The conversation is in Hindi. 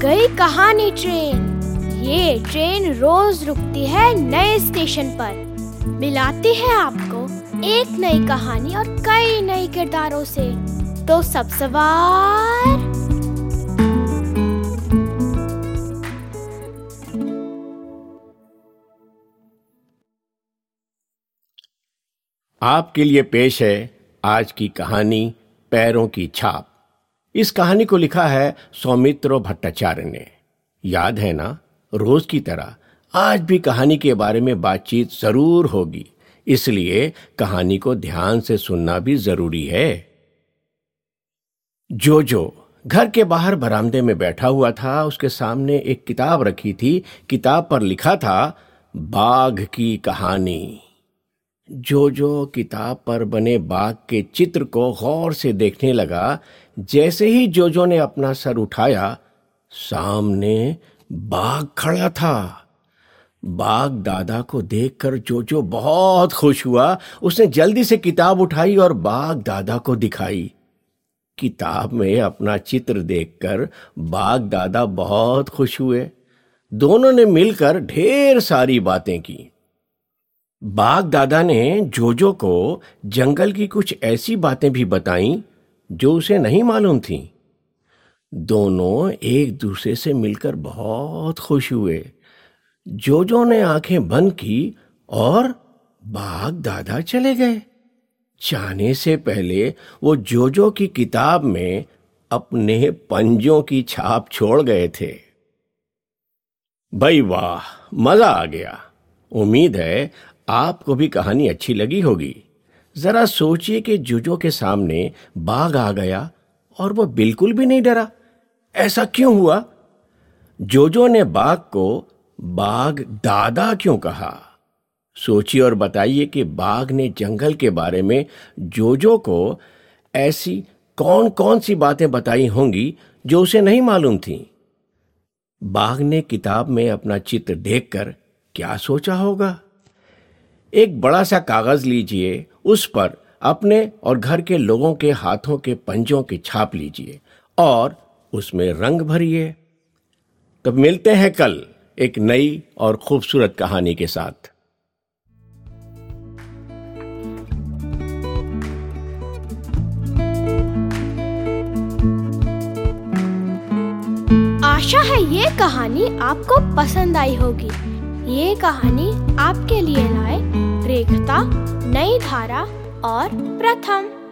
पुरानी ट्रेन। ये ट्रेन रोज रुकती है नए स्टेशन पर। मिलाती है आपको एक नई कहानी और कई नए किरदारों से। तो सब सवार। आपके लिए पेश है आज की कहानी, पैरों की छाप। इस कहानी को लिखा है सौमित्र भट्टाचार्य ने। याद है ना? रोज की तरह आज भी कहानी के बारे में बातचीत ज़रूर होगी। इसलिए कहानी को ध्यान से सुनना भी ज़रूरी है। जो जो घर के बाहर बरामदे में बैठा हुआ था। उसके सामने एक किताब रखी थी। किताब पर लिखा था, बाघ की कहानी। जो जो किताब पर बने बाघ के चित्र को गौर से देखने लगा, जैसे ही जोजो ने अपना सर उठाया, सामने बाघ खड़ा था। बाघ दादा को देखकर जोजो बहुत खुश हुआ, उसने जल्दी से किताब उठाई और बाघ दादा को दिखाई। किताब में अपना चित्र देखकर बाघ दादा बहुत खुश हुए। दोनों ने मिलकर ढेर सारी बातें की। बाघ दादा ने जोजो को जंगल की कुछ ऐसी बातें भी बताई जो उसे नहीं मालूम थी। दोनों एक दूसरे से मिलकर बहुत खुश हुए। जोजो ने आँखें बंद की और बाघ दादा चले गए। जाने से पहले वो जोजो की किताब में अपने पंजों की छाप छोड़ गए थे। भाई वाह, मज़ा आ गया। उम्मीद है आपको भी कहानी अच्छी लगी होगी। जरा सोचिए कि जुजो के सामने बाघ आ गया और वह बिल्कुल भी नहीं डरा। ऐसा क्यों हुआ? जोजो ने बाघ को, बाघ दादा क्यों कहा? सोचिए और बताइए कि बाघ ने जंगल के बारे में जोजो को ऐसी कौन कौन सी बातें बताई होंगी जो उसे नहीं मालूम थी। बाघ ने किताब में अपना चित्र देखकर क्या सोचा होगा? एक बड़ा सा कागज़ लीजिए, उस पर अपने और घर के लोगों के हाथों के पंजों की छाप लीजिए और उसमें रंग भरिए। तो मिलते हैं कल एक नई और खूबसूरत कहानी के साथ। आशा है ये कहानी आपको पसंद आई होगी। ये कहानी आपके लिए लाए रेखता नई धारा और प्रथम।